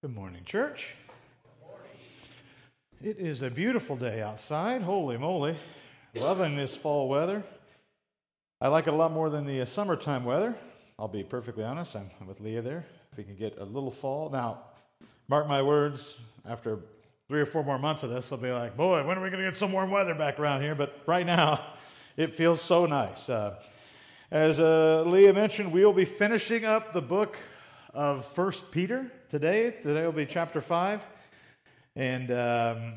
Good morning, church. It is a beautiful day outside. Holy moly. Loving this fall weather. I like it a lot more than the uh, summertime weather. I'll be perfectly honest. I'm with Leah there. If we can get a little fall. Now, mark my words, after three or four more months of this, I'll be like, boy, when are we going to get some warm weather back around here? But right now, it feels so nice. Uh, as uh, Leah mentioned, we will be finishing up the book of First Peter today. Today will be chapter 5. And, um,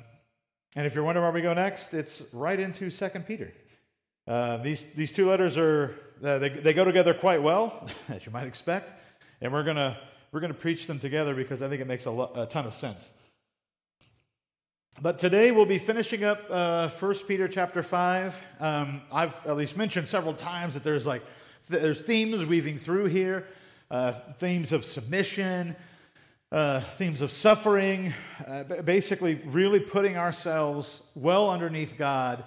and if you're wondering where we go next, it's right into Second Peter. Uh, these, these two letters are, uh, they, they go together quite well, as you might expect. And we're going to we're gonna preach them together because I think it makes a, lo- a ton of sense. But today we'll be finishing up uh, 1 Peter chapter 5. Um, I've at least mentioned several times that there's like, th- there's themes weaving through here uh, themes of submission, uh, themes of suffering, uh, basically, really putting ourselves well underneath God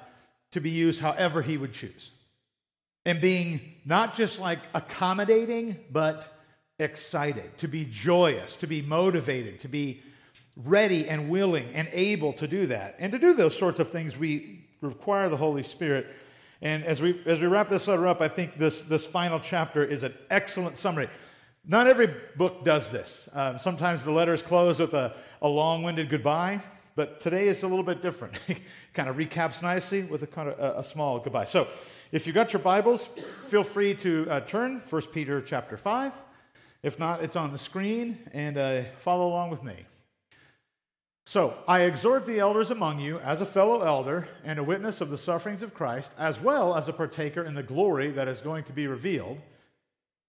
to be used however He would choose. And being not just like accommodating, but excited, to be joyous, to be motivated, to be ready and willing and able to do that. And to do those sorts of things, we require the Holy Spirit. And as we, as we wrap this letter up, I think this, this final chapter is an excellent summary. Not every book does this. Um, sometimes the letter is closed with a, a long winded goodbye, but today is a little bit different. kind of recaps nicely with a, kind of a, a, small goodbye. So if you've got your Bibles, feel free to uh, turn 1 Peter chapter 5. If not, it's on the screen, and uh, follow along with me. So, I exhort the elders among you as a fellow elder and a witness of the sufferings of Christ, as well as a partaker in the glory that is going to be revealed.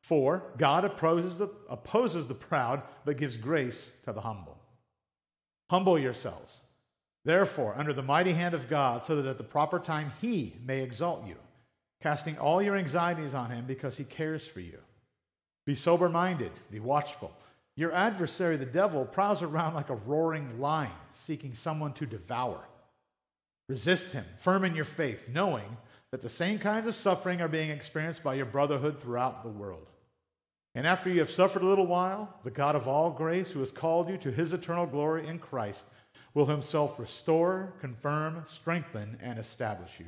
For God opposes the, opposes the proud, but gives grace to the humble. Humble yourselves, therefore, under the mighty hand of God, so that at the proper time he may exalt you, casting all your anxieties on him because he cares for you. Be sober minded, be watchful. Your adversary, the devil, prowls around like a roaring lion, seeking someone to devour. Resist him, firm in your faith, knowing that the same kinds of suffering are being experienced by your brotherhood throughout the world. And after you have suffered a little while, the God of all grace, who has called you to his eternal glory in Christ, will himself restore, confirm, strengthen, and establish you.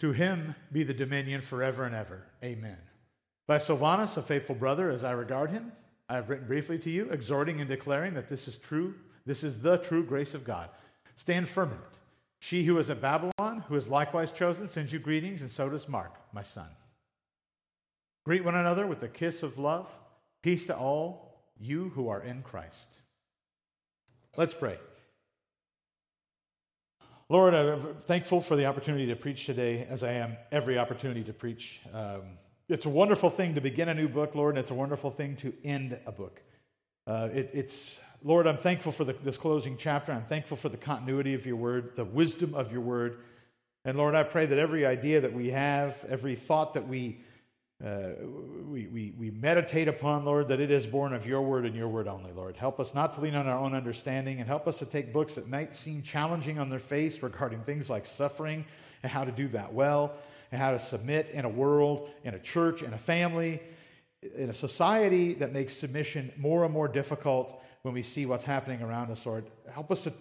To him be the dominion forever and ever. Amen. By Silvanus, a faithful brother, as I regard him, I have written briefly to you, exhorting and declaring that this is true, this is the true grace of God. Stand firm in it. She who is at Babylon, who is likewise chosen, sends you greetings, and so does Mark, my son. Greet one another with a kiss of love. Peace to all you who are in Christ. Let's pray. Lord, I'm thankful for the opportunity to preach today, as I am every opportunity to preach. Um, it's a wonderful thing to begin a new book, Lord, and it's a wonderful thing to end a book. Uh, it, it's, Lord, I'm thankful for the, this closing chapter. I'm thankful for the continuity of your word, the wisdom of your word. And Lord, I pray that every idea that we have, every thought that we uh, we, we, we meditate upon, Lord, that it is born of your word and your word only, Lord. Help us not to lean on our own understanding and help us to take books that might seem challenging on their face regarding things like suffering and how to do that well and how to submit in a world, in a church, in a family, in a society that makes submission more and more difficult when we see what's happening around us, Lord. Help us to,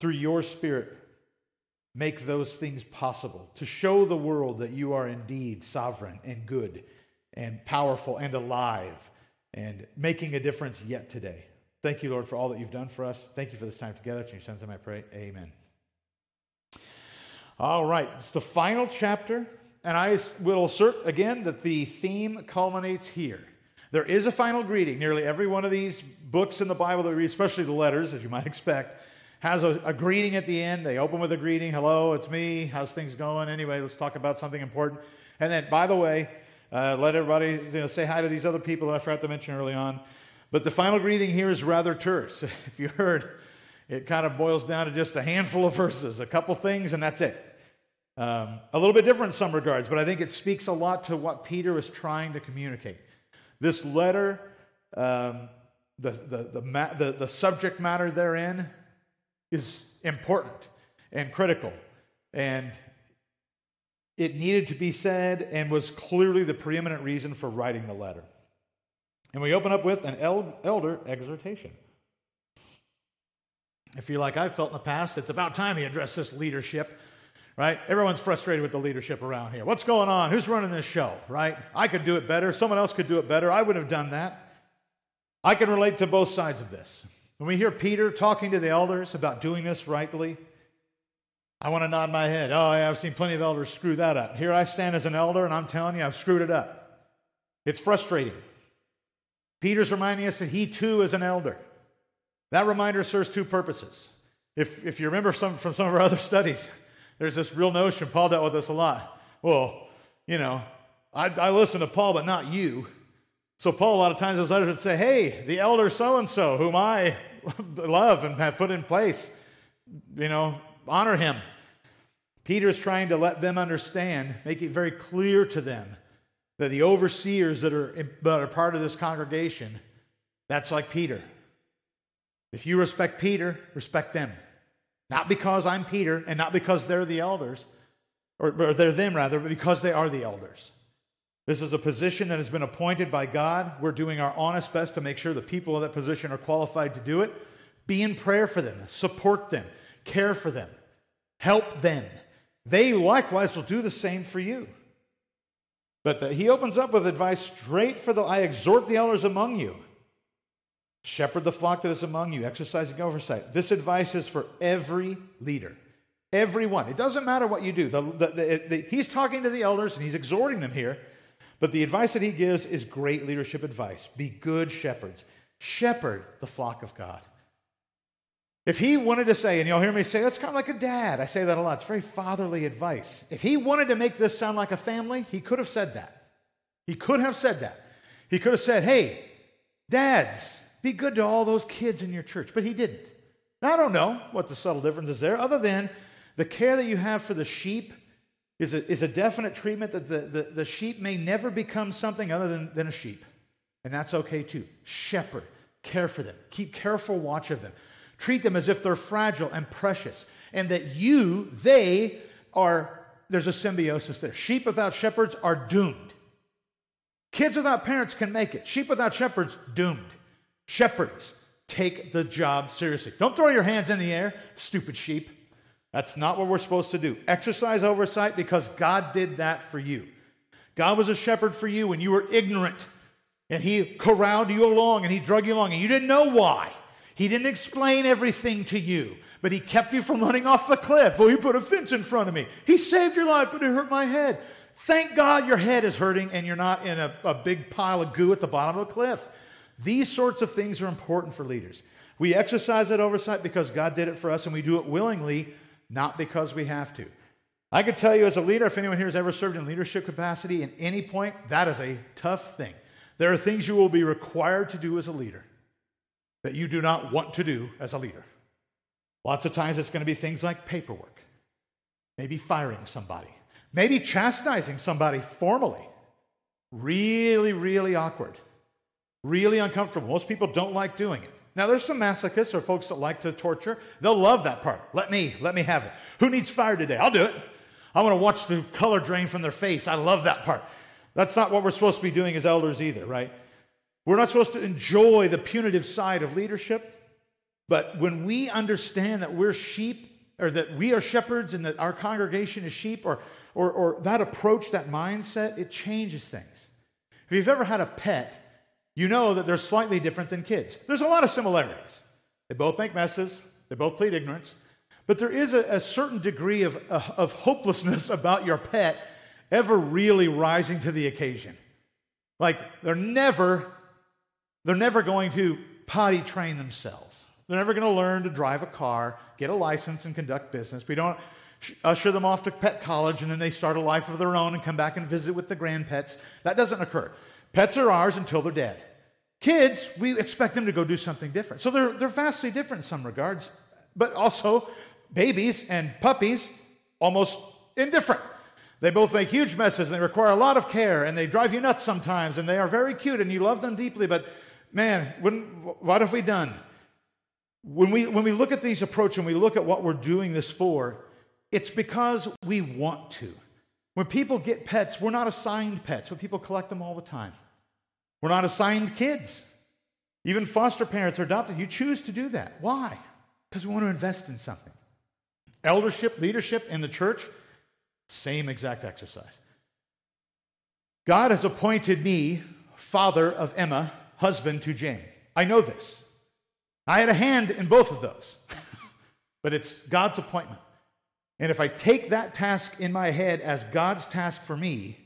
through your spirit, make those things possible, to show the world that you are indeed sovereign and good and powerful and alive and making a difference yet today. Thank you, Lord, for all that you've done for us. Thank you for this time together. To your son's name I pray. Amen. All right, it's the final chapter, and I will assert again that the theme culminates here. There is a final greeting. Nearly every one of these books in the Bible that we read, especially the letters, as you might expect, has a, a, greeting at the end. They open with a greeting. Hello, it's me. How's things going? Anyway, let's talk about something important. And then, by the way, uh, let everybody you know, say hi to these other people that I forgot to mention early on. But the final greeting here is rather terse. If you heard It kind of boils down to just a handful of verses, a couple things, and that's it. Um, a little bit different in some regards, but I think it speaks a lot to what Peter was trying to communicate. This letter, um, the, the, the, the, the subject matter therein is important and critical. And it needed to be said and was clearly the preeminent reason for writing the letter. And we open up with an elder exhortation. If you're like I've felt in the past, it's about time he addressed this leadership, right? Everyone's frustrated with the leadership around here. What's going on? Who's running this show, right? I could do it better. Someone else could do it better. I would have done that. I can relate to both sides of this. When we hear Peter talking to the elders about doing this rightly, I want to nod my head. Oh, yeah, I've seen plenty of elders screw that up. Here I stand as an elder, and I'm telling you, I've screwed it up. It's frustrating. Peter's reminding us that he too is an elder. That reminder serves two purposes. If, if you remember some, from some of our other studies, there's this real notion, Paul dealt with this a lot. Well, you know, I, I listen to Paul, but not you. So Paul, a lot of times, those letters would say, hey, the elder so and so, whom I love and have put in place, you know, honor him. Peter is trying to let them understand, make it very clear to them that the overseers that are, that are part of this congregation, that's like Peter. If you respect Peter, respect them. Not because I'm Peter and not because they're the elders, or, or they're them rather, but because they are the elders. This is a position that has been appointed by God. We're doing our honest best to make sure the people in that position are qualified to do it. Be in prayer for them, support them, care for them, help them. They likewise will do the same for you. But the, he opens up with advice straight for the I exhort the elders among you. Shepherd the flock that is among you, exercising oversight. This advice is for every leader. Everyone. It doesn't matter what you do. The, the, he's talking to the elders and he's exhorting them here. But the advice that he gives is great leadership advice. Be good shepherds. Shepherd the flock of God. If he wanted to say, and you'll hear me say, it's kind of like a dad. I say that a lot. It's very fatherly advice. If he wanted to make this sound like a family, he could have said that. He could have said that. He could have said, hey, dads, be good to all those kids in your church. But he didn't. Now, I don't know what the subtle difference is there, other than the care that you have for the sheep is a, is a definite treatment that the, the, the sheep may never become something other than, than a sheep. And that's okay too. Shepherd, care for them, keep careful watch of them. Treat them as if they're fragile and precious, and that you, they are, there's a symbiosis there. Sheep without shepherds are doomed. Kids without parents can make it. Sheep without shepherds, doomed. Shepherds, take the job seriously. Don't throw your hands in the air, stupid sheep. That's not what we're supposed to do. Exercise oversight because God did that for you. God was a shepherd for you when you were ignorant, and He corralled you along and He drug you along, and you didn't know why. He didn't explain everything to you, but He kept you from running off the cliff. Oh, He put a fence in front of me. He saved your life, but it hurt my head. Thank God your head is hurting and you're not in a, a big pile of goo at the bottom of a cliff. These sorts of things are important for leaders. We exercise that oversight because God did it for us, and we do it willingly, not because we have to. I could tell you as a leader, if anyone here has ever served in leadership capacity at any point, that is a tough thing. There are things you will be required to do as a leader that you do not want to do as a leader. Lots of times it's going to be things like paperwork, maybe firing somebody, maybe chastising somebody formally. Really, really awkward, really uncomfortable. Most people don't like doing it. Now, there's some masochists or folks that like to torture. They'll love that part. Let me, let me have it. Who needs fire today? I'll do it. I want to watch the color drain from their face. I love that part. That's not what we're supposed to be doing as elders either, right? We're not supposed to enjoy the punitive side of leadership, but when we understand that we're sheep, or that we are shepherds and that our congregation is sheep, or, or, or that approach, that mindset, it changes things. If you've ever had a pet, you know that they're slightly different than kids. There's a lot of similarities. They both make messes, they both plead ignorance, but there is a, a certain degree of, uh, of hopelessness about your pet ever really rising to the occasion. Like they're never they're never going to potty train themselves. They're never going to learn to drive a car, get a license, and conduct business. We don't usher them off to pet college and then they start a life of their own and come back and visit with the grandpets. That doesn't occur. Pets are ours until they're dead. Kids, we expect them to go do something different. So they're, they're vastly different in some regards. but also babies and puppies, almost indifferent. They both make huge messes and they require a lot of care and they drive you nuts sometimes and they are very cute and you love them deeply, but man, when, what have we done? When we, when we look at these approaches and we look at what we're doing this for, it's because we want to. When people get pets, we're not assigned pets, but people collect them all the time. We're not assigned kids. Even foster parents are adopted. You choose to do that. Why? Because we want to invest in something. Eldership, leadership in the church, same exact exercise. God has appointed me father of Emma, husband to Jane. I know this. I had a hand in both of those, but it's God's appointment. And if I take that task in my head as God's task for me,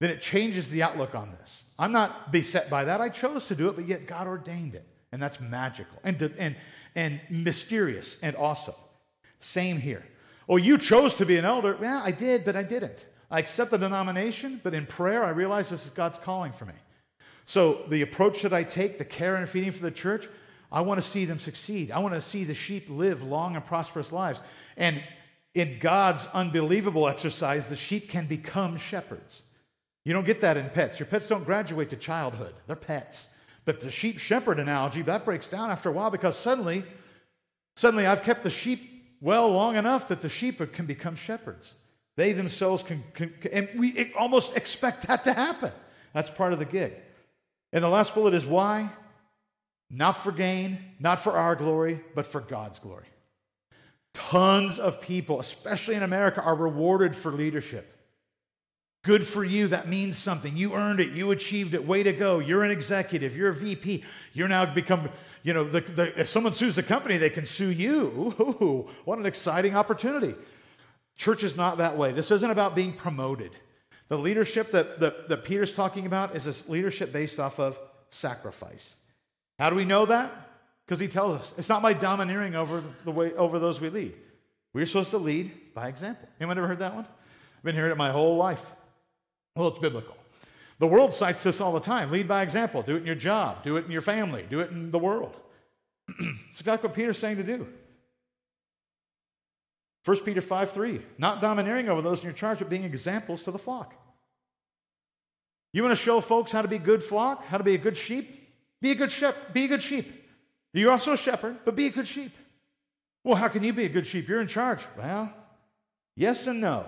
then it changes the outlook on this. I'm not beset by that. I chose to do it, but yet God ordained it. And that's magical and, and, and mysterious and awesome. Same here. Oh, you chose to be an elder. Yeah, I did, but I didn't. I accept the denomination, but in prayer, I realize this is God's calling for me. So the approach that I take, the care and feeding for the church, I want to see them succeed. I want to see the sheep live long and prosperous lives. And in God's unbelievable exercise, the sheep can become shepherds. You don't get that in pets. Your pets don't graduate to childhood, they're pets. But the sheep shepherd analogy, that breaks down after a while because suddenly, suddenly I've kept the sheep well long enough that the sheep can become shepherds. They themselves can, can, can and we almost expect that to happen. That's part of the gig. And the last bullet is why? Not for gain, not for our glory, but for God's glory. Tons of people, especially in America, are rewarded for leadership. Good for you. That means something. You earned it. You achieved it. Way to go. You're an executive. You're a VP. You're now become, you know, the, the, if someone sues the company, they can sue you. Ooh, what an exciting opportunity. Church is not that way. This isn't about being promoted. The leadership that, that, that Peter's talking about is this leadership based off of sacrifice. How do we know that? Because he tells us it's not by domineering over the way over those we lead. We're supposed to lead by example. Anyone ever heard that one? I've been hearing it my whole life. Well, it's biblical. The world cites this all the time. Lead by example. Do it in your job. Do it in your family. Do it in the world. it's exactly what Peter's saying to do. 1 Peter 5 3. Not domineering over those in your charge, but being examples to the flock. You want to show folks how to be good flock, how to be a good sheep? Be a good shepherd. Be a good sheep. You're also a shepherd, but be a good sheep. Well, how can you be a good sheep? You're in charge. Well, yes and no.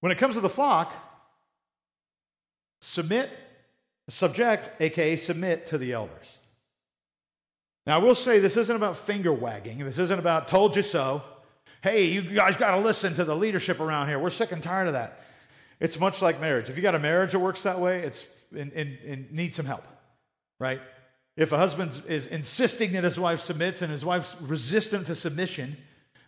When it comes to the flock, submit, subject, aka submit to the elders. Now, I will say this isn't about finger wagging. This isn't about told you so. Hey, you guys got to listen to the leadership around here. We're sick and tired of that. It's much like marriage. If you got a marriage that works that way, it's and, and, and needs some help, right? If a husband is insisting that his wife submits and his wife's resistant to submission,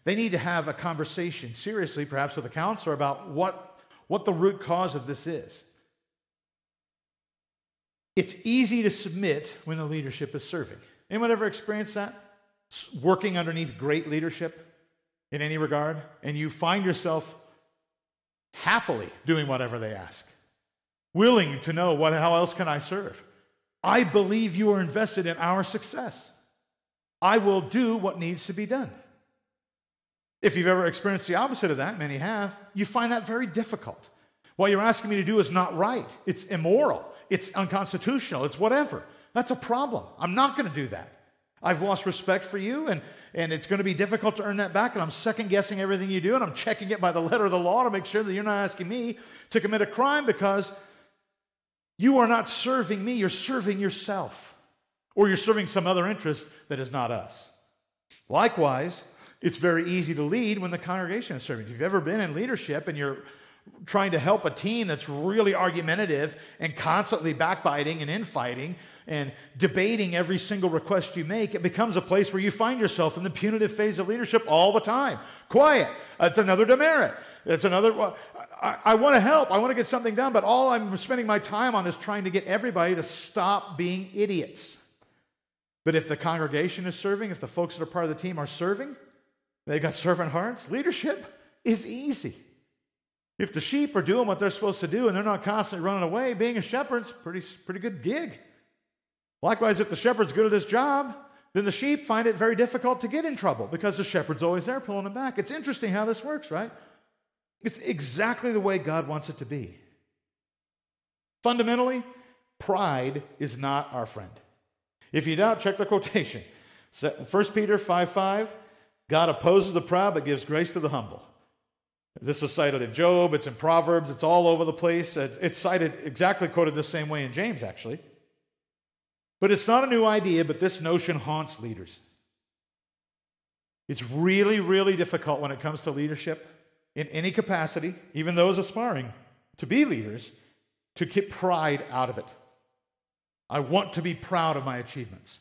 they need to have a conversation, seriously, perhaps with a counselor, about what, what the root cause of this is. It's easy to submit when the leadership is serving. Anyone ever experienced that? Working underneath great leadership in any regard, and you find yourself happily doing whatever they ask, willing to know what, how else can I serve. I believe you are invested in our success. I will do what needs to be done. If you've ever experienced the opposite of that, many have, you find that very difficult. What you're asking me to do is not right. It's immoral. It's unconstitutional. It's whatever. That's a problem. I'm not going to do that. I've lost respect for you, and, and it's going to be difficult to earn that back, and I'm second guessing everything you do, and I'm checking it by the letter of the law to make sure that you're not asking me to commit a crime because you are not serving me, you're serving yourself, or you're serving some other interest that is not us. Likewise, it's very easy to lead when the congregation is serving. If you've ever been in leadership and you're trying to help a team that's really argumentative and constantly backbiting and infighting and debating every single request you make, it becomes a place where you find yourself in the punitive phase of leadership all the time. Quiet. That's another demerit. It's another. I, I want to help. I want to get something done, but all I'm spending my time on is trying to get everybody to stop being idiots. But if the congregation is serving, if the folks that are part of the team are serving, They've got servant hearts. Leadership is easy. If the sheep are doing what they're supposed to do and they're not constantly running away, being a shepherd's pretty pretty good gig. Likewise, if the shepherd's good at his job, then the sheep find it very difficult to get in trouble because the shepherd's always there pulling them back. It's interesting how this works, right? It's exactly the way God wants it to be. Fundamentally, pride is not our friend. If you doubt, check the quotation. 1 Peter 5 5, God opposes the proud but gives grace to the humble. This is cited in Job, it's in Proverbs, it's all over the place. It's, it's cited exactly quoted the same way in James, actually. But it's not a new idea, but this notion haunts leaders. It's really, really difficult when it comes to leadership in any capacity, even those aspiring to be leaders, to keep pride out of it. I want to be proud of my achievements.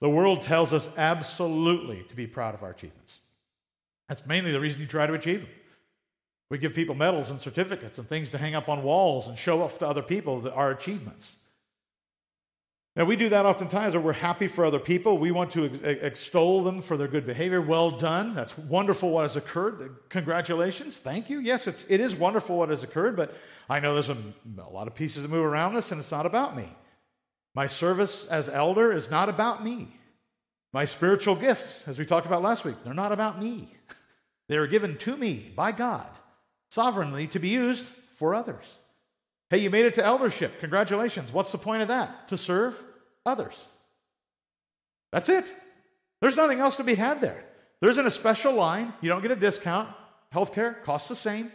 The world tells us absolutely to be proud of our achievements. That's mainly the reason you try to achieve them. We give people medals and certificates and things to hang up on walls and show off to other people that our achievements. Now, we do that oftentimes where we're happy for other people. We want to ex- extol them for their good behavior. Well done. That's wonderful what has occurred. Congratulations. Thank you. Yes, it's, it is wonderful what has occurred, but I know there's a, a lot of pieces that move around this, and it's not about me. My service as elder is not about me. My spiritual gifts, as we talked about last week, they're not about me. They are given to me by God sovereignly to be used for others. Hey, you made it to eldership. Congratulations. What's the point of that? To serve others. That's it. There's nothing else to be had there. There isn't a special line. You don't get a discount. Healthcare costs the same.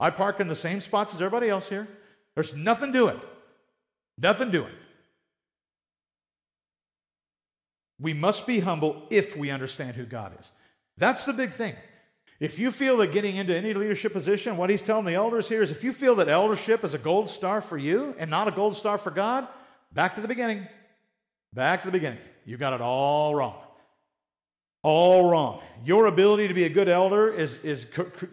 I park in the same spots as everybody else here. There's nothing doing. Nothing doing. We must be humble if we understand who God is. That's the big thing. If you feel that getting into any leadership position, what he's telling the elders here is if you feel that eldership is a gold star for you and not a gold star for God, back to the beginning. Back to the beginning. You got it all wrong. All wrong. Your ability to be a good elder is, is,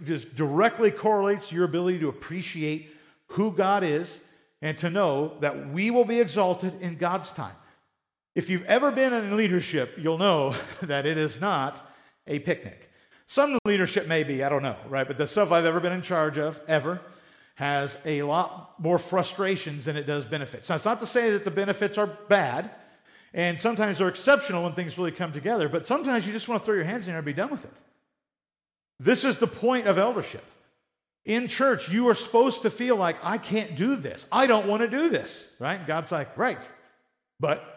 is directly correlates your ability to appreciate who God is and to know that we will be exalted in God's time. If you've ever been in leadership, you'll know that it is not a picnic. Some leadership may be, I don't know, right? But the stuff I've ever been in charge of, ever, has a lot more frustrations than it does benefits. Now, it's not to say that the benefits are bad, and sometimes they're exceptional when things really come together, but sometimes you just want to throw your hands in there and be done with it. This is the point of eldership. In church, you are supposed to feel like, I can't do this. I don't want to do this, right? God's like, right. but,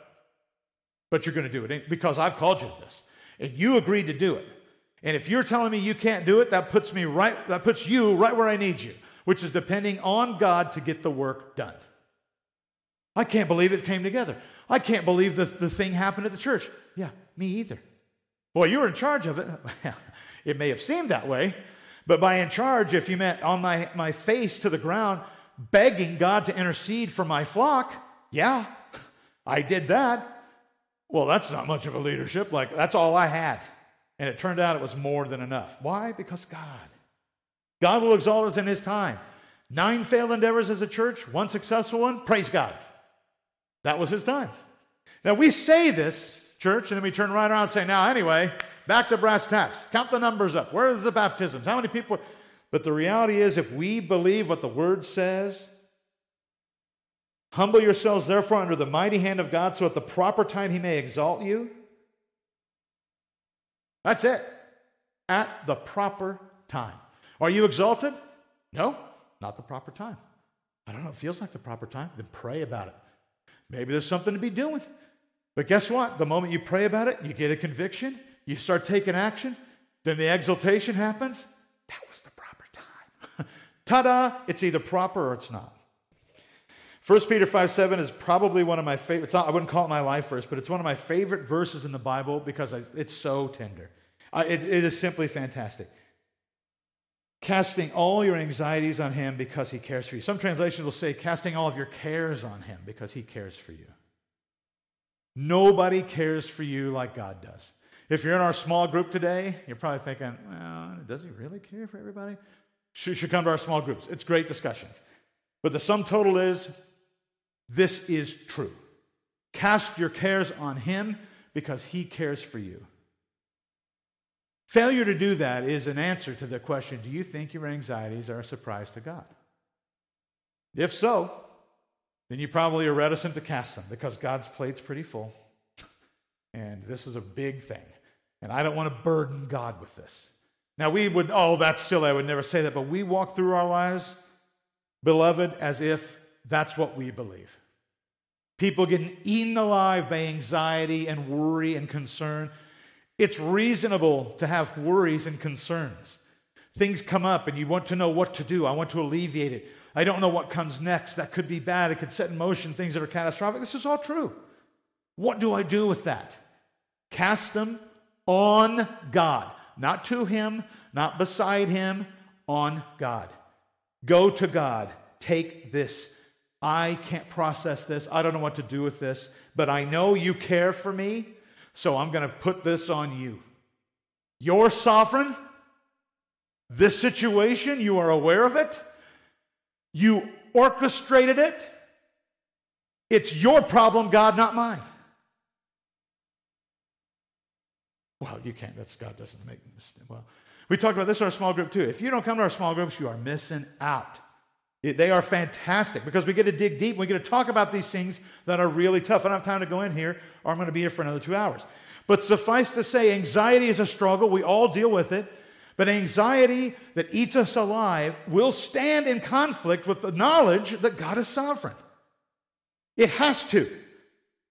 but you're going to do it because I've called you to this. And you agreed to do it. And if you're telling me you can't do it, that puts me right, that puts you right where I need you, which is depending on God to get the work done. I can't believe it came together. I can't believe the, the thing happened at the church. Yeah, me either. Well, you were in charge of it. it may have seemed that way, but by in charge, if you meant on my, my face to the ground, begging God to intercede for my flock, yeah, I did that. Well, that's not much of a leadership. Like, that's all I had. And it turned out it was more than enough. Why? Because God. God will exalt us in His time. Nine failed endeavors as a church, one successful one, praise God. That was His time. Now we say this, church, and then we turn right around and say, now anyway, back to brass tacks. Count the numbers up. Where are the baptisms? How many people? But the reality is, if we believe what the Word says, humble yourselves therefore under the mighty hand of God, so at the proper time He may exalt you. That's it. At the proper time. Are you exalted? No, not the proper time. I don't know, it feels like the proper time. Then pray about it. Maybe there's something to be doing. But guess what? The moment you pray about it, you get a conviction, you start taking action, then the exaltation happens. That was the proper time. Ta da! It's either proper or it's not. 1 Peter 5 7 is probably one of my favorite. I wouldn't call it my life verse, but it's one of my favorite verses in the Bible because it's so tender. It, it is simply fantastic. Casting all your anxieties on him because he cares for you. Some translations will say, casting all of your cares on him because he cares for you. Nobody cares for you like God does. If you're in our small group today, you're probably thinking, well, does he really care for everybody? You should come to our small groups. It's great discussions. But the sum total is this is true. Cast your cares on him because he cares for you. Failure to do that is an answer to the question do you think your anxieties are a surprise to God? If so, then you probably are reticent to cast them because God's plate's pretty full. And this is a big thing. And I don't want to burden God with this. Now, we would, oh, that's silly. I would never say that. But we walk through our lives, beloved, as if that's what we believe. People getting eaten alive by anxiety and worry and concern. It's reasonable to have worries and concerns. Things come up and you want to know what to do. I want to alleviate it. I don't know what comes next. That could be bad. It could set in motion things that are catastrophic. This is all true. What do I do with that? Cast them on God, not to Him, not beside Him, on God. Go to God. Take this. I can't process this. I don't know what to do with this, but I know you care for me, so I'm going to put this on you. You're sovereign. This situation, you are aware of it. You orchestrated it. It's your problem, God, not mine. Well, you can't. That's God doesn't make mistakes. Well, we talked about this in our small group too. If you don't come to our small groups, you are missing out. They are fantastic because we get to dig deep. We get to talk about these things that are really tough. I don't have time to go in here, or I'm going to be here for another two hours. But suffice to say, anxiety is a struggle. We all deal with it. But anxiety that eats us alive will stand in conflict with the knowledge that God is sovereign. It has to.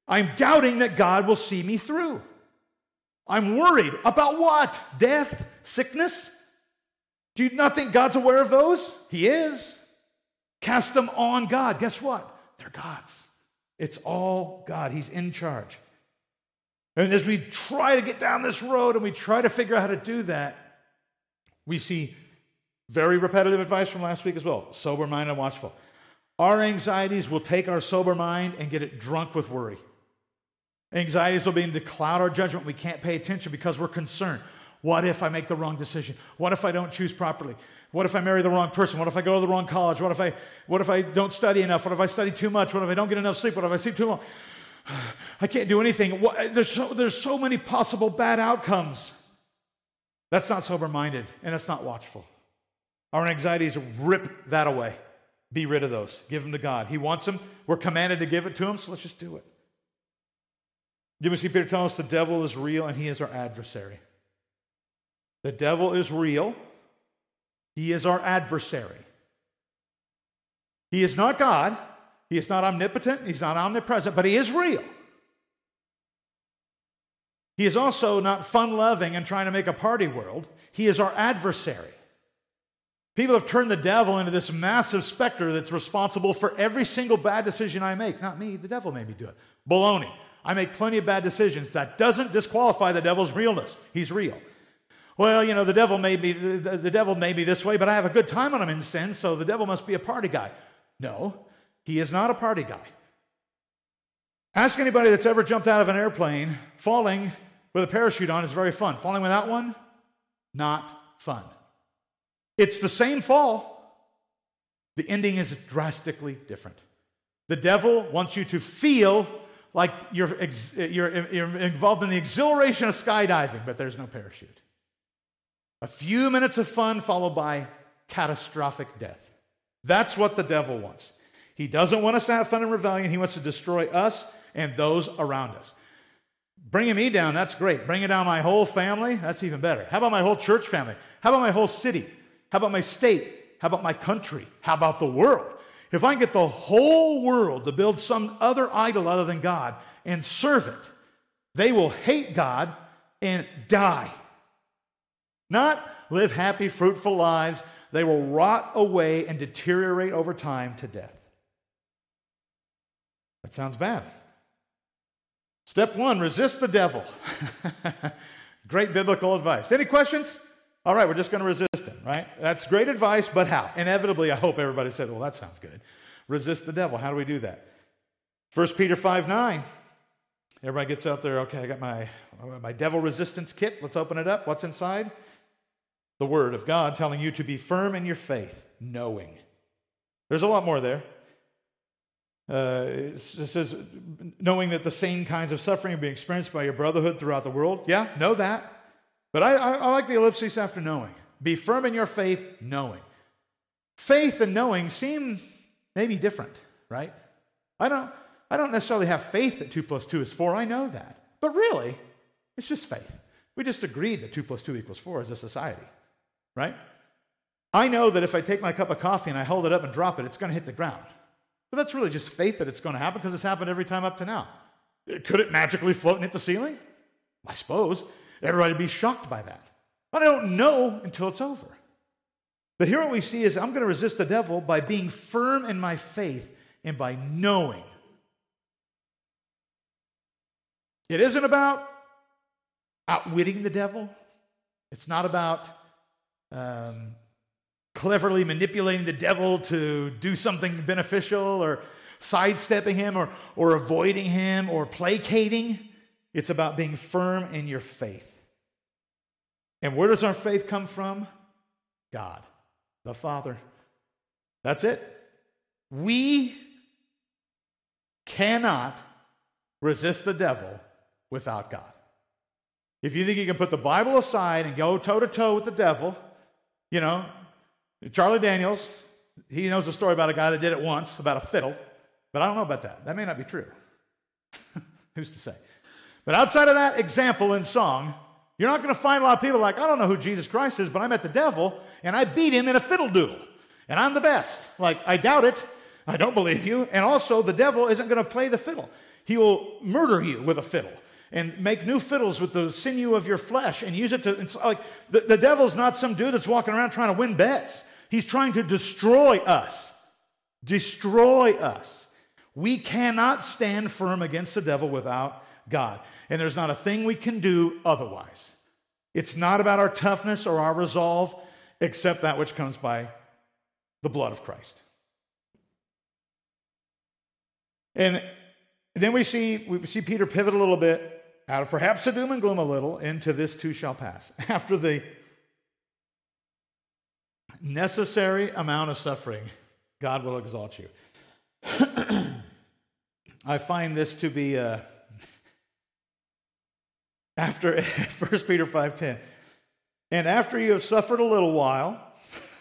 I'm doubting that God will see me through. I'm worried about what? Death? Sickness? Do you not think God's aware of those? He is. Cast them on God. Guess what? They're God's. It's all God. He's in charge. And as we try to get down this road and we try to figure out how to do that, we see very repetitive advice from last week as well sober mind and watchful. Our anxieties will take our sober mind and get it drunk with worry. Anxieties will begin to cloud our judgment. We can't pay attention because we're concerned. What if I make the wrong decision? What if I don't choose properly? What if I marry the wrong person? What if I go to the wrong college? What if I, what if I don't study enough? What if I study too much? What if I don't get enough sleep? What if I sleep too long? I can't do anything. There's so, there's so many possible bad outcomes. That's not sober minded and that's not watchful. Our anxieties rip that away. Be rid of those. Give them to God. He wants them. We're commanded to give it to Him, so let's just do it. You we see Peter tell us the devil is real and he is our adversary? The devil is real. He is our adversary. He is not God. He is not omnipotent. He's not omnipresent, but he is real. He is also not fun loving and trying to make a party world. He is our adversary. People have turned the devil into this massive specter that's responsible for every single bad decision I make. Not me, the devil made me do it. Baloney. I make plenty of bad decisions. That doesn't disqualify the devil's realness. He's real. Well, you know, the devil may be the, the devil may be this way, but I have a good time when I'm in sin, so the devil must be a party guy. No, he is not a party guy. Ask anybody that's ever jumped out of an airplane falling with a parachute on is very fun. Falling without one, not fun. It's the same fall. The ending is drastically different. The devil wants you to feel like you're, you're, you're involved in the exhilaration of skydiving, but there's no parachute. A few minutes of fun followed by catastrophic death. That's what the devil wants. He doesn't want us to have fun and rebellion. He wants to destroy us and those around us. Bringing me down, that's great. Bringing down my whole family, that's even better. How about my whole church family? How about my whole city? How about my state? How about my country? How about the world? If I get the whole world to build some other idol other than God and serve it, they will hate God and die. Not live happy, fruitful lives. They will rot away and deteriorate over time to death. That sounds bad. Step one resist the devil. great biblical advice. Any questions? All right, we're just going to resist him, right? That's great advice, but how? Inevitably, I hope everybody said, well, that sounds good. Resist the devil. How do we do that? 1 Peter 5 9. Everybody gets out there, okay, I got my, my devil resistance kit. Let's open it up. What's inside? The Word of God telling you to be firm in your faith, knowing. There's a lot more there. Uh, it says, knowing that the same kinds of suffering are being experienced by your brotherhood throughout the world. Yeah, know that. But I, I, I like the ellipses after knowing. Be firm in your faith, knowing. Faith and knowing seem maybe different, right? I don't, I don't necessarily have faith that 2 plus 2 is 4. I know that. But really, it's just faith. We just agreed that 2 plus 2 equals 4 as a society, right? I know that if I take my cup of coffee and I hold it up and drop it, it's going to hit the ground. But that's really just faith that it's going to happen because it's happened every time up to now. Could it magically float and hit the ceiling? I suppose. Everybody would be shocked by that. But I don't know until it's over. But here what we see is I'm going to resist the devil by being firm in my faith and by knowing. It isn't about outwitting the devil. It's not about um, cleverly manipulating the devil to do something beneficial or sidestepping him or, or avoiding him or placating. It's about being firm in your faith. And where does our faith come from? God, the Father. That's it. We cannot resist the devil without God. If you think you can put the Bible aside and go toe to toe with the devil, you know, Charlie Daniels, he knows a story about a guy that did it once, about a fiddle, but I don't know about that. That may not be true. Who's to say? But outside of that example in song, you're not going to find a lot of people like, I don't know who Jesus Christ is, but I met the devil and I beat him in a fiddle duel. And I'm the best. Like, I doubt it. I don't believe you. And also, the devil isn't going to play the fiddle. He will murder you with a fiddle and make new fiddles with the sinew of your flesh and use it to. It's like the, the devil's not some dude that's walking around trying to win bets. He's trying to destroy us. Destroy us. We cannot stand firm against the devil without God. And there's not a thing we can do otherwise. It's not about our toughness or our resolve, except that which comes by the blood of Christ. And then we see, we see Peter pivot a little bit out of perhaps the doom and gloom a little into this too shall pass. After the necessary amount of suffering, God will exalt you. I find this to be uh, after 1 Peter 5:10. And after you have suffered a little while,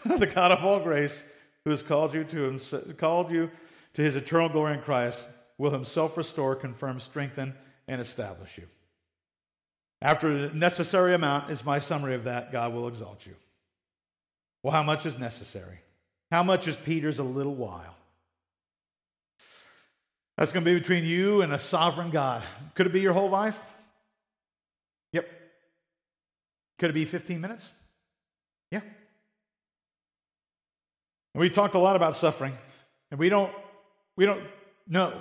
the God of all grace, who has called you to him, called you to his eternal glory in Christ, will himself restore, confirm, strengthen, and establish you. After the necessary amount is my summary of that, God will exalt you. Well, how much is necessary? How much is Peter's a little while? That's going to be between you and a sovereign God. Could it be your whole life? Yep. Could it be 15 minutes? Yeah. And we talked a lot about suffering, and we don't we don't know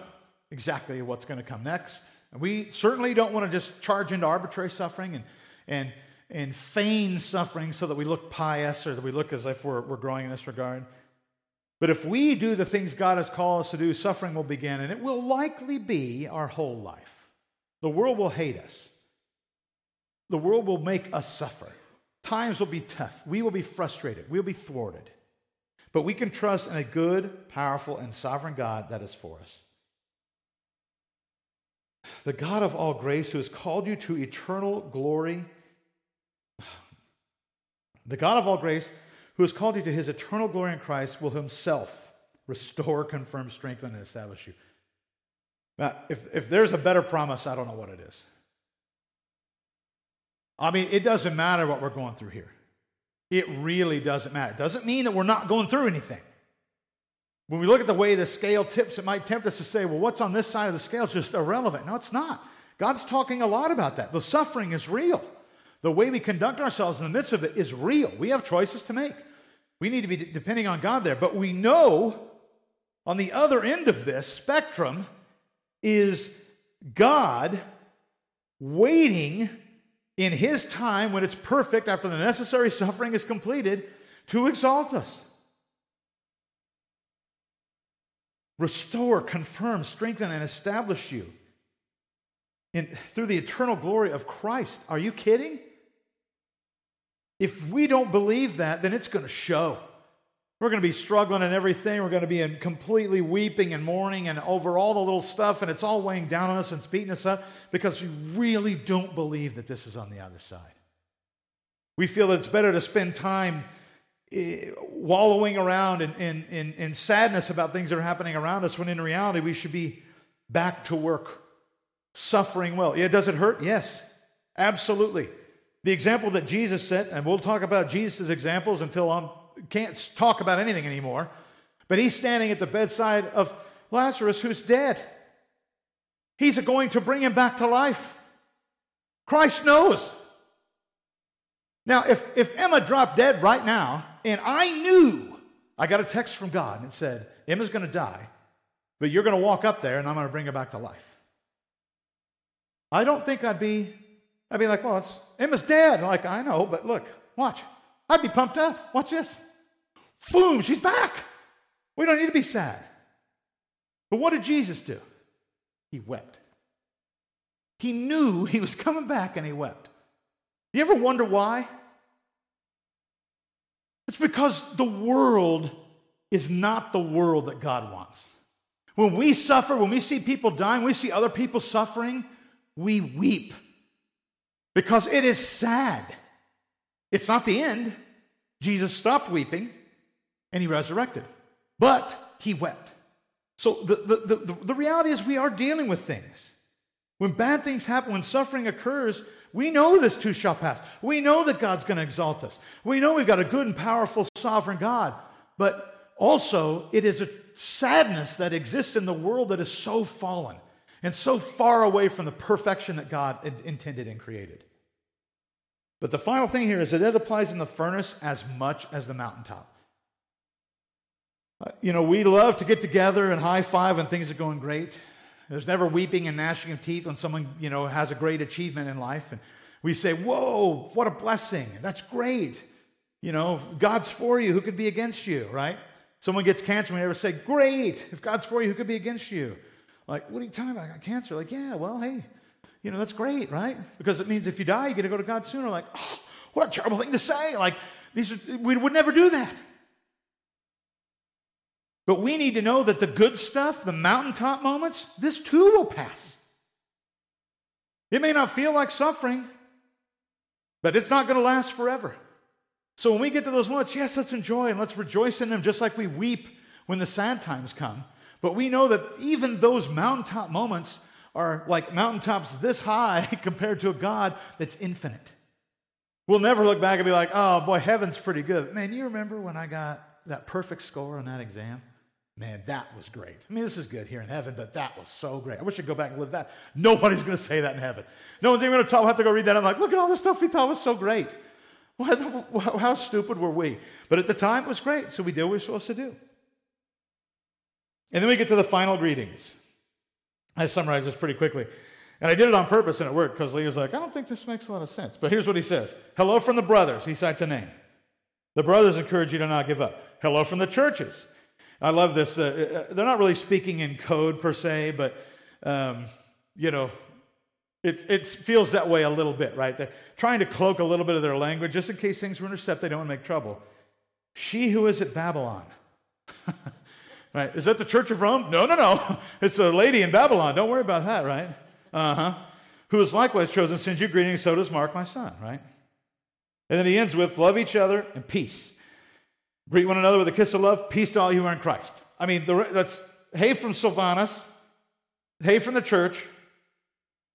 exactly what's going to come next. And we certainly don't want to just charge into arbitrary suffering and, and, and feign suffering so that we look pious or that we look as if we're, we're growing in this regard. But if we do the things God has called us to do, suffering will begin, and it will likely be our whole life. The world will hate us, the world will make us suffer. Times will be tough. We will be frustrated. We'll be thwarted. But we can trust in a good, powerful, and sovereign God that is for us the God of all grace who has called you to eternal glory, the God of all grace who has called you to his eternal glory in Christ will himself restore, confirm, strengthen, and establish you. Now, if, if there's a better promise, I don't know what it is. I mean, it doesn't matter what we're going through here. It really doesn't matter. It doesn't mean that we're not going through anything. When we look at the way the scale tips, it might tempt us to say, well, what's on this side of the scale is just irrelevant. No, it's not. God's talking a lot about that. The suffering is real. The way we conduct ourselves in the midst of it is real. We have choices to make. We need to be depending on God there. But we know on the other end of this spectrum is God waiting in His time when it's perfect after the necessary suffering is completed to exalt us. Restore, confirm, strengthen, and establish you in, through the eternal glory of Christ. Are you kidding? If we don't believe that, then it's going to show. We're going to be struggling and everything. We're going to be in completely weeping and mourning and over all the little stuff, and it's all weighing down on us and it's beating us up because we really don't believe that this is on the other side. We feel that it's better to spend time eh, wallowing around in, in, in, in sadness about things that are happening around us when in reality we should be back to work, suffering well. Yeah, does it hurt? Yes, absolutely. The example that Jesus set, and we'll talk about Jesus' examples until I can't talk about anything anymore, but he's standing at the bedside of Lazarus who's dead. He's going to bring him back to life. Christ knows. Now, if, if Emma dropped dead right now, and I knew, I got a text from God and it said, Emma's going to die, but you're going to walk up there and I'm going to bring her back to life. I don't think I'd be, I'd be like, well, it's, Emma's dead. I'm like, I know, but look, watch. I'd be pumped up. Watch this. Boom, she's back. We don't need to be sad. But what did Jesus do? He wept. He knew he was coming back and he wept. You ever wonder why? It's because the world is not the world that God wants. When we suffer, when we see people dying, we see other people suffering, we weep because it is sad. It's not the end. Jesus stopped weeping and he resurrected, but he wept. So the, the, the, the reality is, we are dealing with things. When bad things happen, when suffering occurs, we know this too shall pass. We know that God's going to exalt us. We know we've got a good and powerful sovereign God. But also, it is a sadness that exists in the world that is so fallen and so far away from the perfection that God intended and created. But the final thing here is that it applies in the furnace as much as the mountaintop. Uh, you know, we love to get together and high five when things are going great. There's never weeping and gnashing of teeth when someone, you know, has a great achievement in life. And we say, Whoa, what a blessing. That's great. You know, God's for you, who could be against you, right? Someone gets cancer, we never say, Great. If God's for you, who could be against you? Like, what are you talking about? I got cancer. Like, yeah, well, hey, you know, that's great, right? Because it means if you die, you get to go to God sooner. Like, oh, what a terrible thing to say. Like, these are, we would never do that. But we need to know that the good stuff, the mountaintop moments, this too will pass. It may not feel like suffering, but it's not going to last forever. So when we get to those moments, yes, let's enjoy and let's rejoice in them just like we weep when the sad times come. But we know that even those mountaintop moments are like mountaintops this high compared to a God that's infinite. We'll never look back and be like, oh boy, heaven's pretty good. Man, you remember when I got that perfect score on that exam? Man, that was great. I mean, this is good here in heaven, but that was so great. I wish I'd go back and live that. Nobody's going to say that in heaven. No one's even going to talk. We'll have to go read that. I'm like, look at all the stuff we thought was so great. How stupid were we? But at the time, it was great. So we did what we were supposed to do. And then we get to the final greetings. I summarize this pretty quickly. And I did it on purpose and it worked because Lee was like, I don't think this makes a lot of sense. But here's what he says Hello from the brothers. He cites a name. The brothers encourage you to not give up. Hello from the churches. I love this. Uh, uh, they're not really speaking in code per se, but, um, you know, it, it feels that way a little bit, right? They're trying to cloak a little bit of their language just in case things were intercepted, they don't want to make trouble. She who is at Babylon. right? Is that the Church of Rome? No, no, no. It's a lady in Babylon. Don't worry about that, right? Uh huh. Who is likewise chosen, sends you greetings, so does Mark, my son, right? And then he ends with love each other and peace. Greet one another with a kiss of love. Peace to all you who are in Christ. I mean, the, that's hey from Silvanus, hey from the church.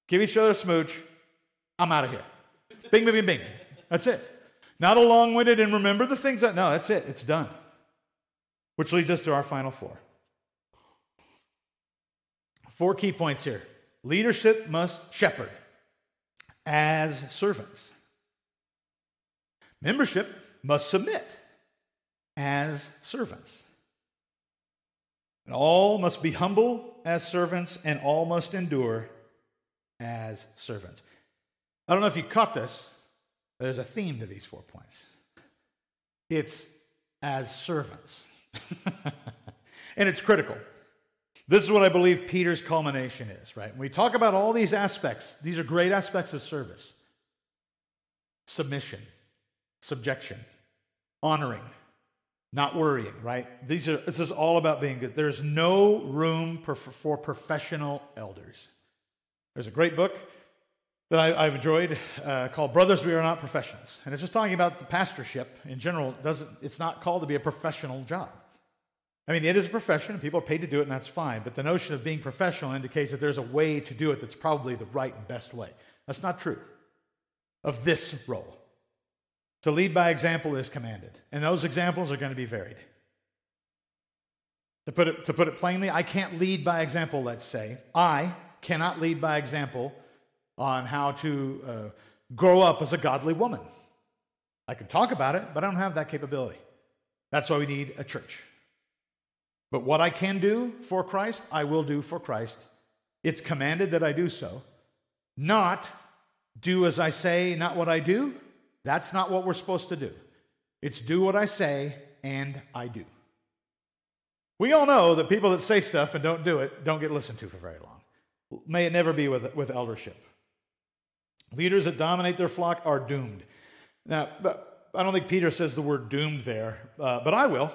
Give each other a smooch. I'm out of here. Bing, bing, bing, bing. That's it. Not a long winded and remember the things that, no, that's it. It's done. Which leads us to our final four. Four key points here. Leadership must shepherd as servants. Membership must submit as servants. And all must be humble as servants, and all must endure as servants. I don't know if you caught this, but there's a theme to these four points. It's as servants. and it's critical. This is what I believe Peter's culmination is, right? When we talk about all these aspects, these are great aspects of service submission, subjection, honoring, not worrying, right? These are, this is all about being good. There's no room for, for professional elders. There's a great book that I, have enjoyed uh, called Brothers We Are Not Professionals. And it's just talking about the pastorship in general. Doesn't, it's not called to be a professional job. I mean, it is a profession, and people are paid to do it, and that's fine. But the notion of being professional indicates that there's a way to do it that's probably the right and best way. That's not true of this role. To lead by example is commanded, and those examples are going to be varied. To put, it, to put it plainly, I can't lead by example, let's say. I cannot lead by example on how to uh, grow up as a godly woman. I can talk about it, but I don't have that capability. That's why we need a church. But what I can do for Christ, I will do for Christ. It's commanded that I do so. Not do as I say, not what I do. That's not what we're supposed to do. It's do what I say and I do. We all know that people that say stuff and don't do it don't get listened to for very long. May it never be with, with eldership. Leaders that dominate their flock are doomed. Now, I don't think Peter says the word doomed there, uh, but I will.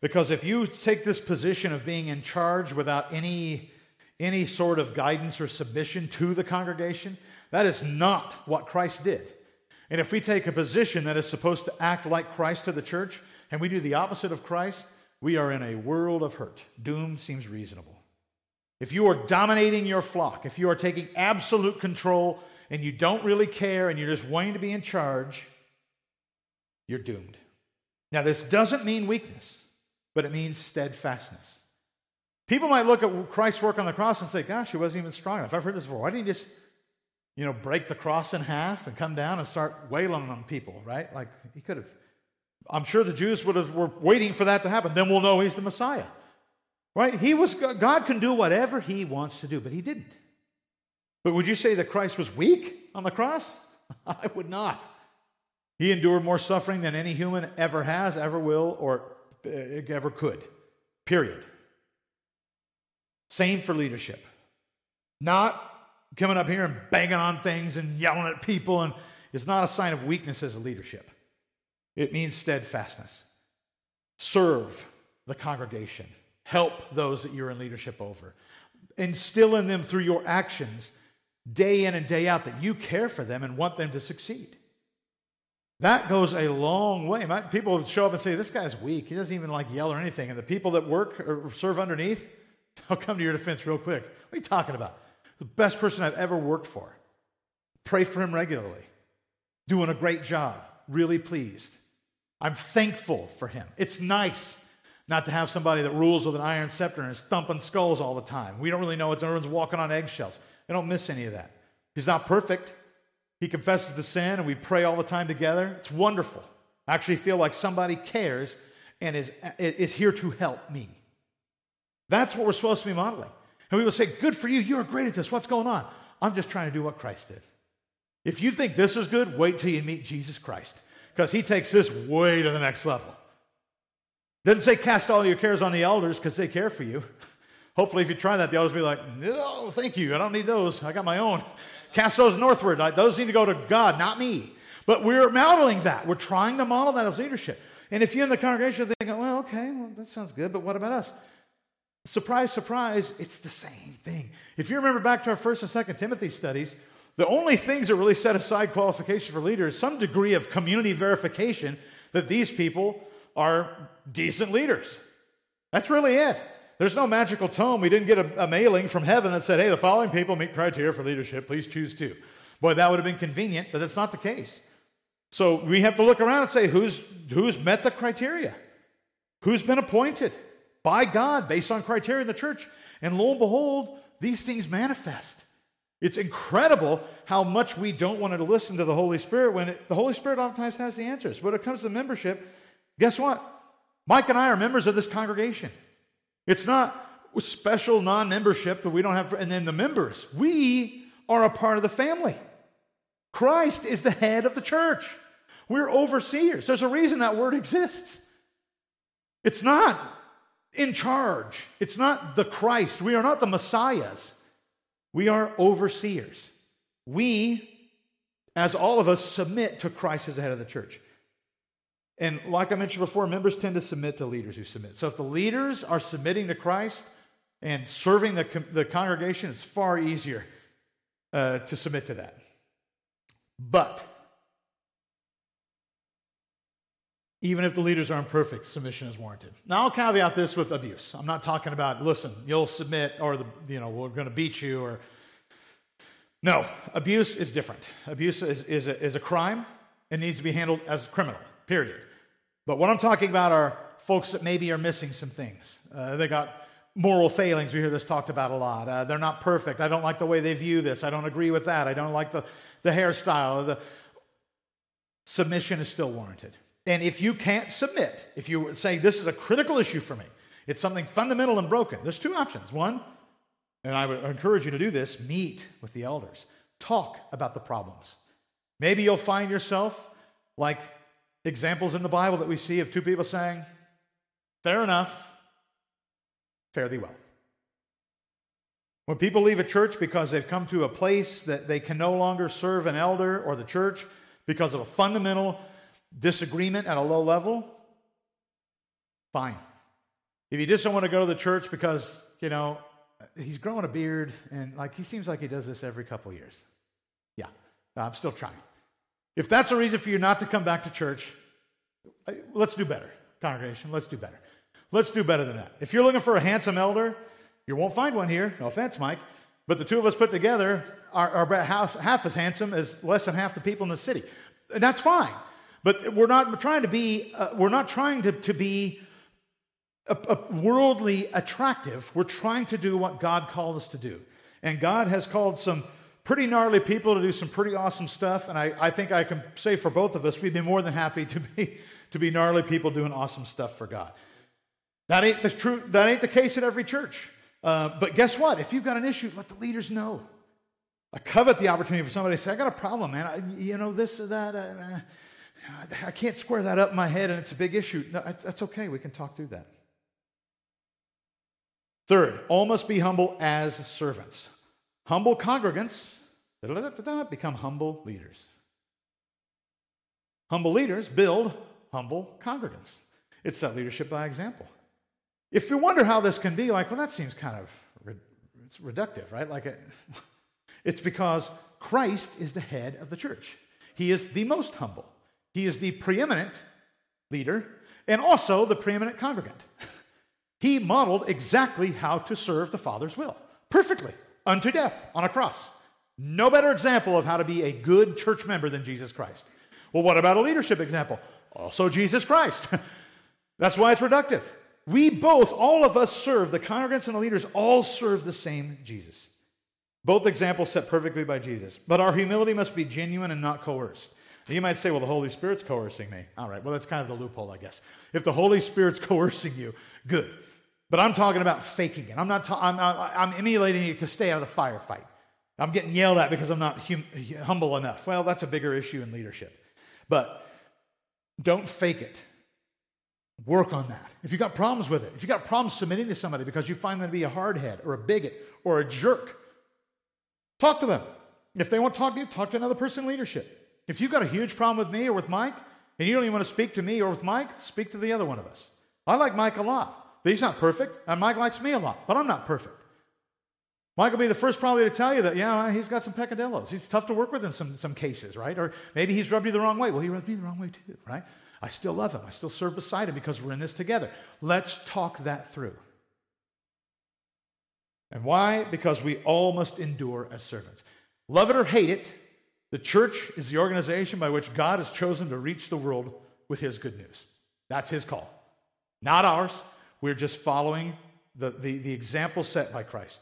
Because if you take this position of being in charge without any, any sort of guidance or submission to the congregation, that is not what Christ did. And if we take a position that is supposed to act like Christ to the church, and we do the opposite of Christ, we are in a world of hurt. Doom seems reasonable. If you are dominating your flock, if you are taking absolute control and you don't really care and you're just wanting to be in charge, you're doomed. Now, this doesn't mean weakness, but it means steadfastness. People might look at Christ's work on the cross and say, Gosh, he wasn't even strong enough. I've heard this before. Why didn't he just, you know, break the cross in half and come down and start wailing on people, right? Like he could have. I'm sure the Jews would have were waiting for that to happen. Then we'll know he's the Messiah. Right? He was God can do whatever he wants to do, but he didn't. But would you say that Christ was weak on the cross? I would not. He endured more suffering than any human ever has, ever will, or uh, ever could. Period. Same for leadership. Not coming up here and banging on things and yelling at people and it's not a sign of weakness as a leadership. It means steadfastness. Serve the congregation. Help those that you're in leadership over. Instill in them through your actions day in and day out that you care for them and want them to succeed. That goes a long way. People show up and say, This guy's weak. He doesn't even like yell or anything. And the people that work or serve underneath, they'll come to your defense real quick. What are you talking about? The best person I've ever worked for. Pray for him regularly. Doing a great job. Really pleased. I'm thankful for him. It's nice not to have somebody that rules with an iron scepter and is thumping skulls all the time. We don't really know what everyone's walking on eggshells. I don't miss any of that. He's not perfect. He confesses the sin, and we pray all the time together. It's wonderful. I actually feel like somebody cares and is, is here to help me. That's what we're supposed to be modeling. And we will say, Good for you. You're great at this. What's going on? I'm just trying to do what Christ did. If you think this is good, wait till you meet Jesus Christ because he takes this way to the next level. Doesn't say cast all your cares on the elders because they care for you. Hopefully, if you try that, the elders will be like, no, thank you. I don't need those. I got my own. Cast those northward. Those need to go to God, not me. But we're modeling that. We're trying to model that as leadership. And if you're in the congregation are thinking, well, okay, well, that sounds good, but what about us? Surprise, surprise, it's the same thing. If you remember back to our first and second Timothy studies, the only things that really set aside qualification for leaders some degree of community verification that these people are decent leaders. That's really it. There's no magical tome. We didn't get a, a, mailing from heaven that said, hey, the following people meet criteria for leadership. Please choose two. Boy, that would have been convenient, but that's not the case. So we have to look around and say, who's, who's met the criteria? Who's been appointed by God based on criteria in the church? And lo and behold, these things manifest. It's incredible how much we don't want to listen to the Holy Spirit when it, the Holy Spirit oftentimes has the answers. But when it comes to membership, guess what? Mike and I are members of this congregation. It's not special non membership that we don't have, and then the members. We are a part of the family. Christ is the head of the church. We're overseers. There's a reason that word exists. It's not in charge, it's not the Christ. We are not the Messiahs. We are overseers. We, as all of us, submit to Christ as the head of the church. And like I mentioned before, members tend to submit to leaders who submit. So if the leaders are submitting to Christ and serving the, the congregation, it's far easier uh, to submit to that. But even if the leaders aren't perfect, submission is warranted. Now I'll caveat this with abuse. I'm not talking about listen, you'll submit, or the, you know we're going to beat you, or no. Abuse is different. Abuse is, is, a, is a crime. It needs to be handled as a criminal. Period. But what I'm talking about are folks that maybe are missing some things. Uh, they got moral failings. We hear this talked about a lot. Uh, they're not perfect. I don't like the way they view this. I don't agree with that. I don't like the, the hairstyle. The submission is still warranted. And if you can't submit, if you say this is a critical issue for me, it's something fundamental and broken, there's two options. One, and I would encourage you to do this meet with the elders, talk about the problems. Maybe you'll find yourself like examples in the Bible that we see of two people saying, Fair enough, fare thee well. When people leave a church because they've come to a place that they can no longer serve an elder or the church because of a fundamental disagreement at a low level, fine. If you just don't want to go to the church because, you know, he's growing a beard and like he seems like he does this every couple years. Yeah, I'm still trying. If that's a reason for you not to come back to church, let's do better, congregation. Let's do better. Let's do better than that. If you're looking for a handsome elder, you won't find one here. No offense, Mike. But the two of us put together are, are half, half as handsome as less than half the people in the city. And that's fine. But we're not trying to be, uh, we're not trying to, to be a, a worldly attractive. We're trying to do what God called us to do. And God has called some pretty gnarly people to do some pretty awesome stuff. And I, I think I can say for both of us, we'd be more than happy to be, to be gnarly people doing awesome stuff for God. That ain't the, true, that ain't the case at every church. Uh, but guess what? If you've got an issue, let the leaders know. I covet the opportunity for somebody to say, I got a problem, man. I, you know, this or that. Uh, I can't square that up in my head and it's a big issue. No, that's okay. We can talk through that. Third, all must be humble as servants. Humble congregants become humble leaders. Humble leaders build humble congregants. It's that leadership by example. If you wonder how this can be, like, well, that seems kind of it's reductive, right? Like, it, it's because Christ is the head of the church. He is the most humble. He is the preeminent leader and also the preeminent congregant. He modeled exactly how to serve the Father's will perfectly unto death on a cross. No better example of how to be a good church member than Jesus Christ. Well, what about a leadership example? Also, Jesus Christ. That's why it's reductive. We both, all of us serve, the congregants and the leaders all serve the same Jesus. Both examples set perfectly by Jesus. But our humility must be genuine and not coerced. You might say, well, the Holy Spirit's coercing me. All right, well, that's kind of the loophole, I guess. If the Holy Spirit's coercing you, good. But I'm talking about faking it. I'm not. Ta- I'm, I'm, emulating it to stay out of the firefight. I'm getting yelled at because I'm not hum- humble enough. Well, that's a bigger issue in leadership. But don't fake it. Work on that. If you've got problems with it, if you've got problems submitting to somebody because you find them to be a hardhead or a bigot or a jerk, talk to them. If they won't talk to you, talk to another person in leadership. If you've got a huge problem with me or with Mike, and you don't even want to speak to me or with Mike, speak to the other one of us. I like Mike a lot. But he's not perfect. And Mike likes me a lot, but I'm not perfect. Mike will be the first probably to tell you that, yeah, he's got some peccadillos. He's tough to work with in some, some cases, right? Or maybe he's rubbed you the wrong way. Well, he rubbed me the wrong way too, right? I still love him. I still serve beside him because we're in this together. Let's talk that through. And why? Because we all must endure as servants. Love it or hate it, the church is the organization by which God has chosen to reach the world with his good news. That's his call, not ours, we're just following the, the, the example set by Christ.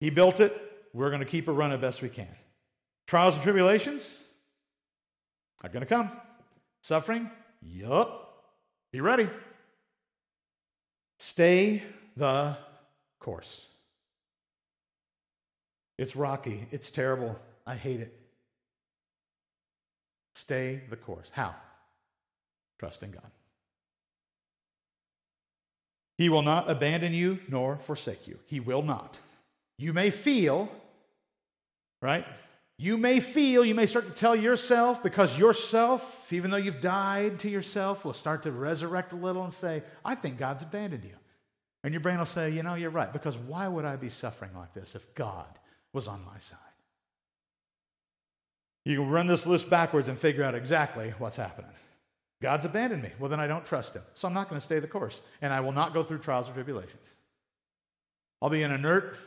He built it. We're going to keep it running best we can. Trials and tribulations are going to come. Suffering? Yup. Be ready. Stay the course. It's rocky. It's terrible. I hate it. Stay the course. How? Trust in God. He will not abandon you nor forsake you. He will not. You may feel, right? You may feel, you may start to tell yourself, because yourself, even though you've died to yourself, will start to resurrect a little and say, I think God's abandoned you. And your brain will say, you know, you're right, because why would I be suffering like this if God was on my side? You can run this list backwards and figure out exactly what's happening. God's abandoned me. Well, then I don't trust him. So I'm not going to stay the course. And I will not go through trials or tribulations. I'll be an inert,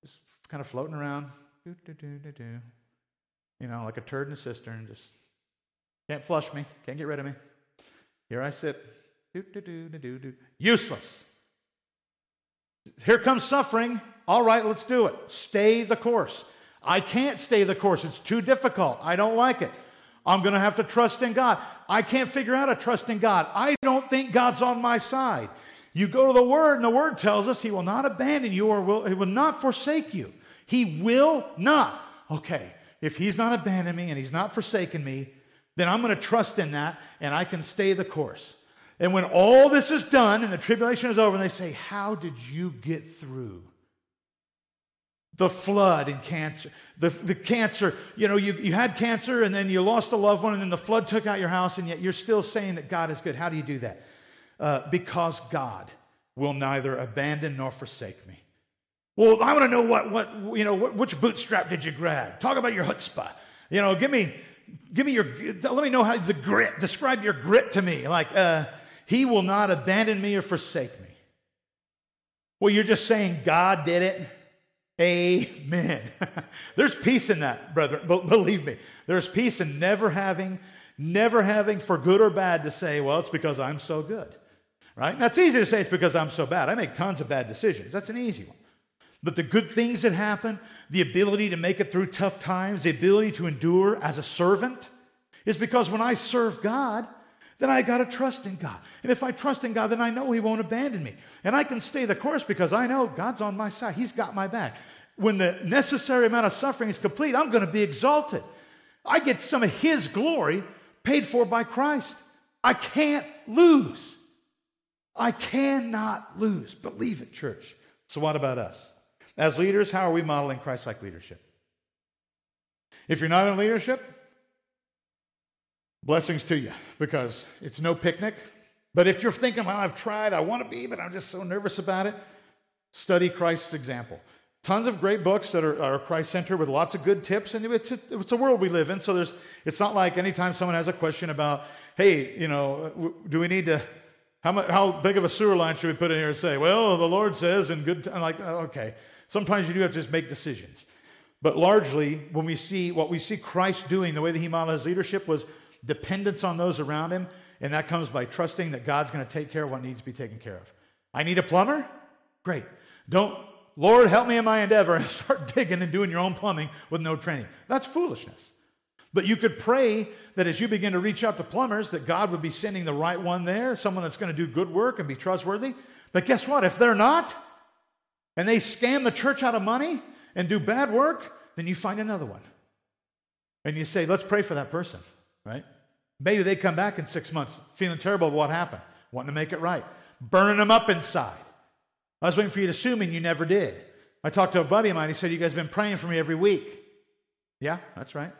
just kind of floating around, do, do, do, do, do. you know, like a turd in a cistern, just can't flush me, can't get rid of me. Here I sit, do, do, do, do, do, do. useless. Here comes suffering. All right, let's do it. Stay the course. I can't stay the course. It's too difficult. I don't like it. I'm going to have to trust in God. I can't figure out a trust in God. I don't think God's on my side. You go to the Word, and the Word tells us He will not abandon you or will, He will not forsake you. He will not. Okay, if He's not abandoned me and He's not forsaken me, then I'm going to trust in that and I can stay the course. And when all this is done and the tribulation is over, and they say, How did you get through? The flood and cancer. The, the cancer, you know, you, you had cancer and then you lost a loved one and then the flood took out your house, and yet you're still saying that God is good. How do you do that? uh, because God will neither abandon nor forsake me. Well, I want to know what, what you know, which bootstrap did you grab? Talk about your chutzpah. You know, give me, give me your, let me know how the grit, describe your grit to me. Like, uh, he will not abandon me or forsake me. Well, you're just saying God did it. Amen. There's peace in that, brother. Believe me. There's peace in never having, never having for good or bad to say, well, it's because I'm so good right? Now, it's easy to say it's because I'm so bad. I make tons of bad decisions. That's an easy one. But the good things that happen, the ability to make it through tough times, the ability to endure as a servant, is because when I serve God, then I got to trust in God. And if I trust in God, then I know He won't abandon me. And I can stay the course because I know God's on my side. He's got my back. When the necessary amount of suffering is complete, I'm going to be exalted. I get some of His glory paid for by Christ. I can't lose. I cannot lose. Believe it, church. So, what about us? As leaders, how are we modeling Christ like leadership? If you're not in leadership, blessings to you because it's no picnic. But if you're thinking, well, I've tried, I want to be, but I'm just so nervous about it, study Christ's example. Tons of great books that are, are Christ centered with lots of good tips, and it's a, it's a world we live in. So there's, it's not like anytime someone has a question about, hey, you know, do we need to how, much, how big of a sewer line should we put in here and say, well, the Lord says in good time, like, oh, okay. Sometimes you do have to just make decisions. But largely, when we see what we see Christ doing, the way that he modeled his leadership was dependence on those around him. And that comes by trusting that God's going to take care of what needs to be taken care of. I need a plumber? Great. Don't, Lord, help me in my endeavor and start digging and doing your own plumbing with no training. That's foolishness. But you could pray that as you begin to reach out to plumbers, that God would be sending the right one there, someone that's going to do good work and be trustworthy. But guess what? If they're not, and they scam the church out of money and do bad work, then you find another one. And you say, let's pray for that person, right? Maybe they come back in six months feeling terrible about what happened, wanting to make it right, burning them up inside. I was waiting for you to sue me, and you never did. I talked to a buddy of mine. He said, You guys have been praying for me every week. Yeah, that's right.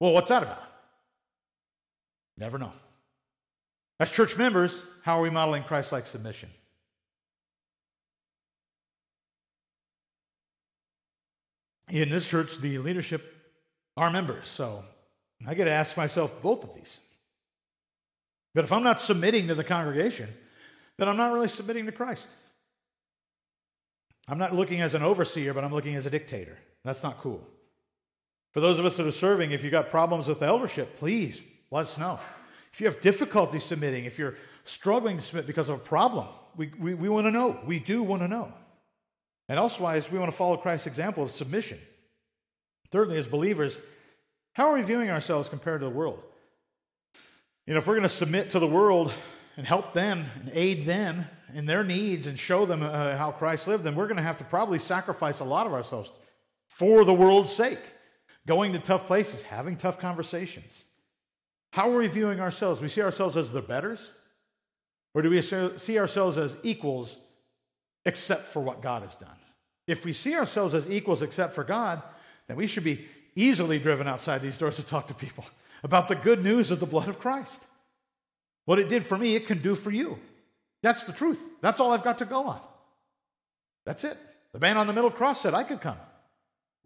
Well, what's that about? Never know. As church members, how are we modeling Christ like submission? In this church, the leadership are members, so I get to ask myself both of these. But if I'm not submitting to the congregation, then I'm not really submitting to Christ. I'm not looking as an overseer, but I'm looking as a dictator. That's not cool. For those of us that are serving, if you've got problems with the eldership, please let us know. If you have difficulty submitting, if you're struggling to submit because of a problem, we, we, we want to know. We do want to know. And elsewise, we want to follow Christ's example of submission. Thirdly, as believers, how are we viewing ourselves compared to the world? You know, if we're going to submit to the world and help them and aid them in their needs and show them uh, how Christ lived, then we're going to have to probably sacrifice a lot of ourselves for the world's sake going to tough places, having tough conversations. How are we viewing ourselves? We see ourselves as the betters? Or do we see ourselves as equals except for what God has done? If we see ourselves as equals except for God, then we should be easily driven outside these doors to talk to people about the good news of the blood of Christ. What it did for me, it can do for you. That's the truth. That's all I've got to go on. That's it. The man on the middle cross said, I could come.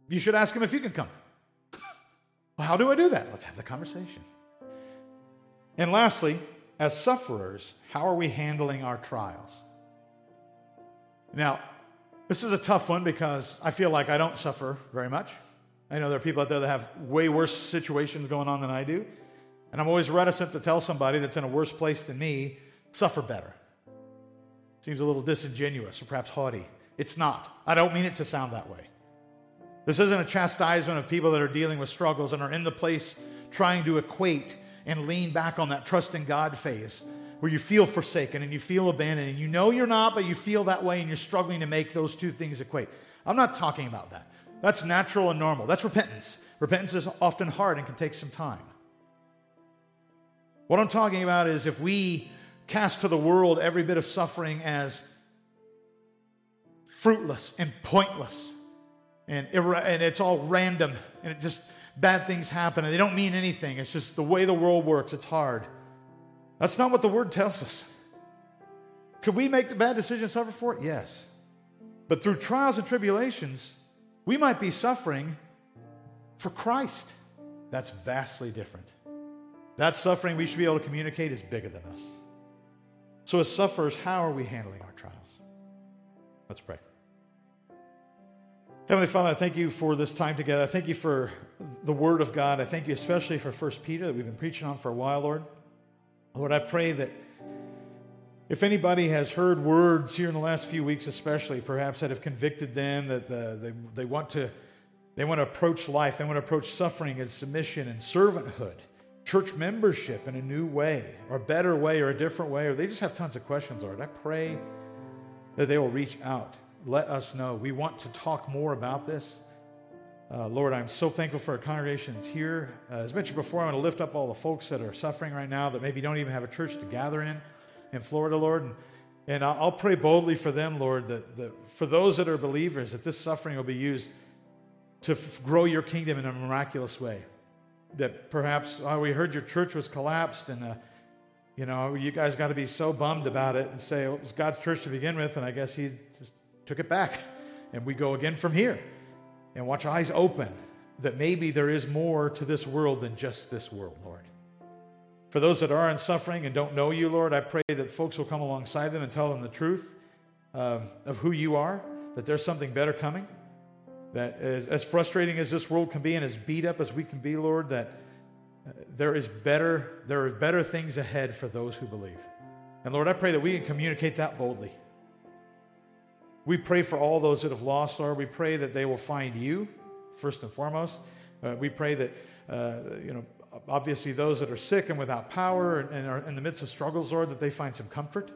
You should ask him if you can come. well, how do I do that? Let's have the conversation. And lastly, as sufferers, how are we handling our trials? Now, this is a tough one because I feel like I don't suffer very much. I know there are people out there that have way worse situations going on than I do. And I'm always reticent to tell somebody that's in a worse place than me, suffer better. Seems a little disingenuous or perhaps haughty. It's not. I don't mean it to sound that way. This isn't a chastisement of people that are dealing with struggles and are in the place trying to equate and lean back on that trust in God phase where you feel forsaken and you feel abandoned and you know you're not, but you feel that way and you're struggling to make those two things equate. I'm not talking about that. That's natural and normal. That's repentance. Repentance is often hard and can take some time. What I'm talking about is if we cast to the world every bit of suffering as fruitless and pointless and, and it's all random and it just bad things happen and they don't mean anything. It's just the way the world works. It's hard. That's not what the word tells us. Could we make the bad decision suffer for it? Yes. But through trials and tribulations, we might be suffering for Christ. That's vastly different. That suffering we should be able to communicate is bigger than us. So, as sufferers, how are we handling our trials? Let's pray. Heavenly Father, I thank you for this time together. I thank you for the Word of God. I thank you especially for 1 Peter that we've been preaching on for a while, Lord. Lord, I pray that if anybody has heard words here in the last few weeks, especially perhaps that have convicted them that the, they, they, want to, they want to approach life, they want to approach suffering and submission and servanthood, church membership in a new way, or a better way, or a different way, or they just have tons of questions, Lord, I pray that they will reach out. Let us know. We want to talk more about this. Uh, Lord, I'm so thankful for our congregations here. Uh, as mentioned before, I want to lift up all the folks that are suffering right now that maybe don't even have a church to gather in in Florida, Lord. And, and I'll pray boldly for them, Lord, that, that for those that are believers, that this suffering will be used to f- grow your kingdom in a miraculous way. That perhaps oh, we heard your church was collapsed, and uh, you know you guys got to be so bummed about it and say oh, it was God's church to begin with, and I guess He just took it back, and we go again from here. And watch eyes open that maybe there is more to this world than just this world, Lord. For those that are in suffering and don't know you, Lord, I pray that folks will come alongside them and tell them the truth uh, of who you are, that there's something better coming. That as, as, frustrating as this world can be and as beat up as we can be, Lord, that uh, there is better, there are better things ahead for those who believe. And Lord, I pray that we can communicate that boldly. We pray for all those that have lost, Lord. We pray that they will find you, first and foremost. Uh, we pray that, uh, you know, obviously those that are sick and without power and are in the midst of struggles, Lord, that they find some comfort.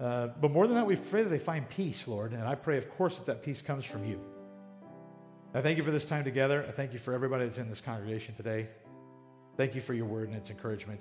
Uh, but more than that, we pray that they find peace, Lord. And I pray, of course, that that peace comes from you. I thank you for this time together. I thank you for everybody that's in this congregation today. Thank you for your word and its encouragement.